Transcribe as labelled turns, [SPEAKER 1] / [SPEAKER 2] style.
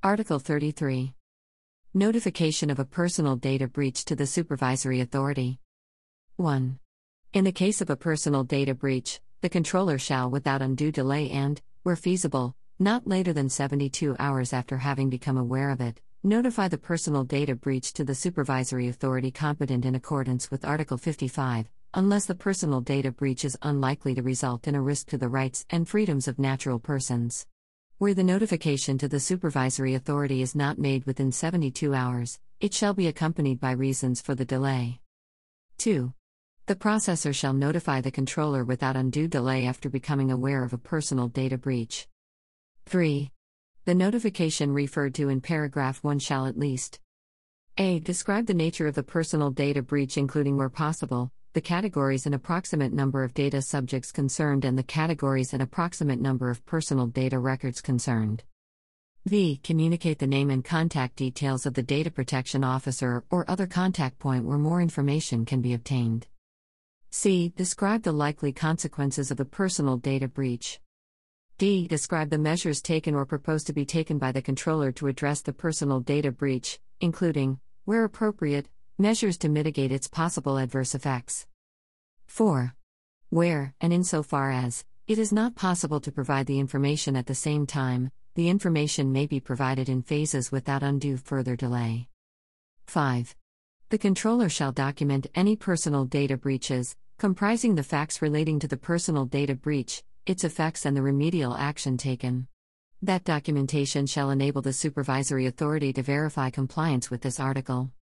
[SPEAKER 1] Article 33. Notification of a personal data breach to the supervisory authority. 1. In the case of a personal data breach, the controller shall, without undue delay and, where feasible, not later than 72 hours after having become aware of it, notify the personal data breach to the supervisory authority competent in accordance with Article 55, unless the personal data breach is unlikely to result in a risk to the rights and freedoms of natural persons. Where the notification to the supervisory authority is not made within 72 hours, it shall be accompanied by reasons for the delay. 2. The processor shall notify the controller without undue delay after becoming aware of a personal data breach. 3. The notification referred to in paragraph 1 shall at least a. Describe the nature of the personal data breach, including where possible, the categories and approximate number of data subjects concerned, and the categories and approximate number of personal data records concerned. V. Communicate the name and contact details of the data protection officer or other contact point where more information can be obtained. C. Describe the likely consequences of the personal data breach. D. Describe the measures taken or proposed to be taken by the controller to address the personal data breach, including, where appropriate, measures to mitigate its possible adverse effects. 4. Where, and insofar as, it is not possible to provide the information at the same time, the information may be provided in phases without undue further delay. 5. The controller shall document any personal data breaches, comprising the facts relating to the personal data breach, its effects, and the remedial action taken. That documentation shall enable the supervisory authority to verify compliance with this article.